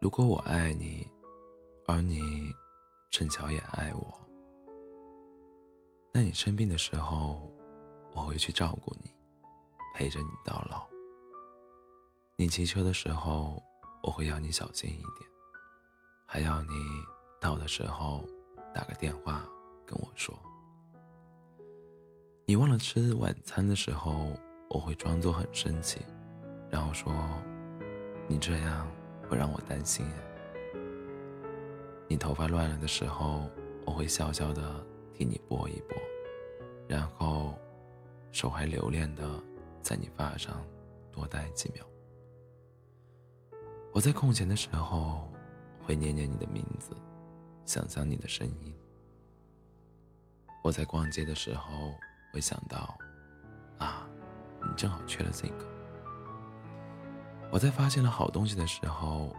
如果我爱你，而你正巧也爱我，那你生病的时候，我会去照顾你，陪着你到老。你骑车的时候，我会要你小心一点，还要你到的时候打个电话跟我说。你忘了吃晚餐的时候，我会装作很生气，然后说：“你这样会让我担心。”你头发乱了的时候，我会笑笑的替你拨一拨，然后手还留恋的在你发上多待几秒。我在空闲的时候会念念你的名字，想象你的声音。我在逛街的时候会想到，啊，你正好缺了这个。我在发现了好东西的时候，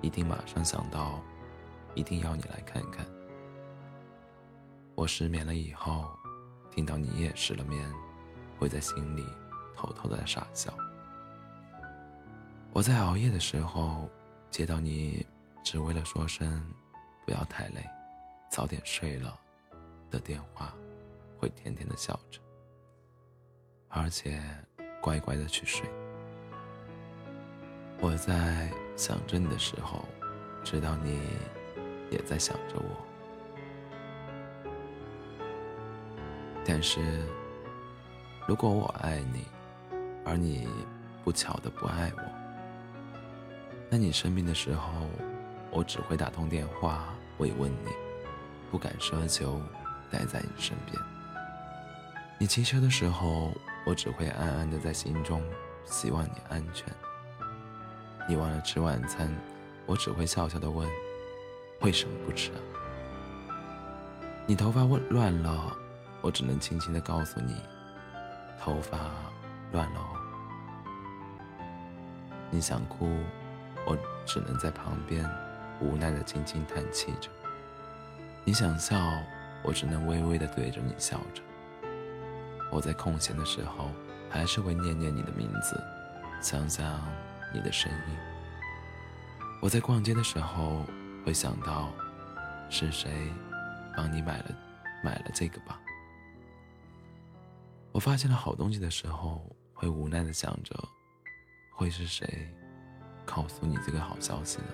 一定马上想到。一定要你来看看。我失眠了以后，听到你也失了眠，会在心里偷偷的傻笑。我在熬夜的时候，接到你只为了说声不要太累，早点睡了的电话，会甜甜的笑着，而且乖乖的去睡。我在想着你的时候，知道你。也在想着我，但是，如果我爱你，而你不巧的不爱我，那你生病的时候，我只会打通电话慰问你，不敢奢求待在你身边。你骑车的时候，我只会暗暗的在心中希望你安全。你忘了吃晚餐，我只会笑笑的问。为什么不吃啊？你头发乱了，我只能轻轻的告诉你，头发乱了。你想哭，我只能在旁边无奈的轻轻叹气着。你想笑，我只能微微的对着你笑着。我在空闲的时候，还是会念念你的名字，想想你的声音。我在逛街的时候。会想到是谁帮你买了买了这个吧？我发现了好东西的时候，会无奈的想着，会是谁告诉你这个好消息呢？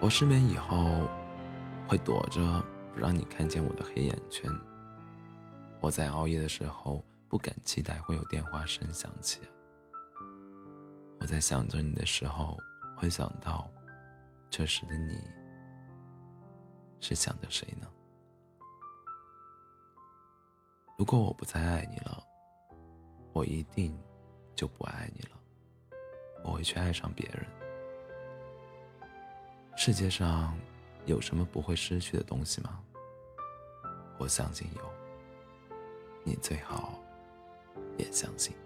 我失眠以后，会躲着不让你看见我的黑眼圈。我在熬夜的时候，不敢期待会有电话声响起。我在想着你的时候。会想到，这时的你是想着谁呢？如果我不再爱你了，我一定就不爱你了。我会去爱上别人。世界上有什么不会失去的东西吗？我相信有。你最好也相信。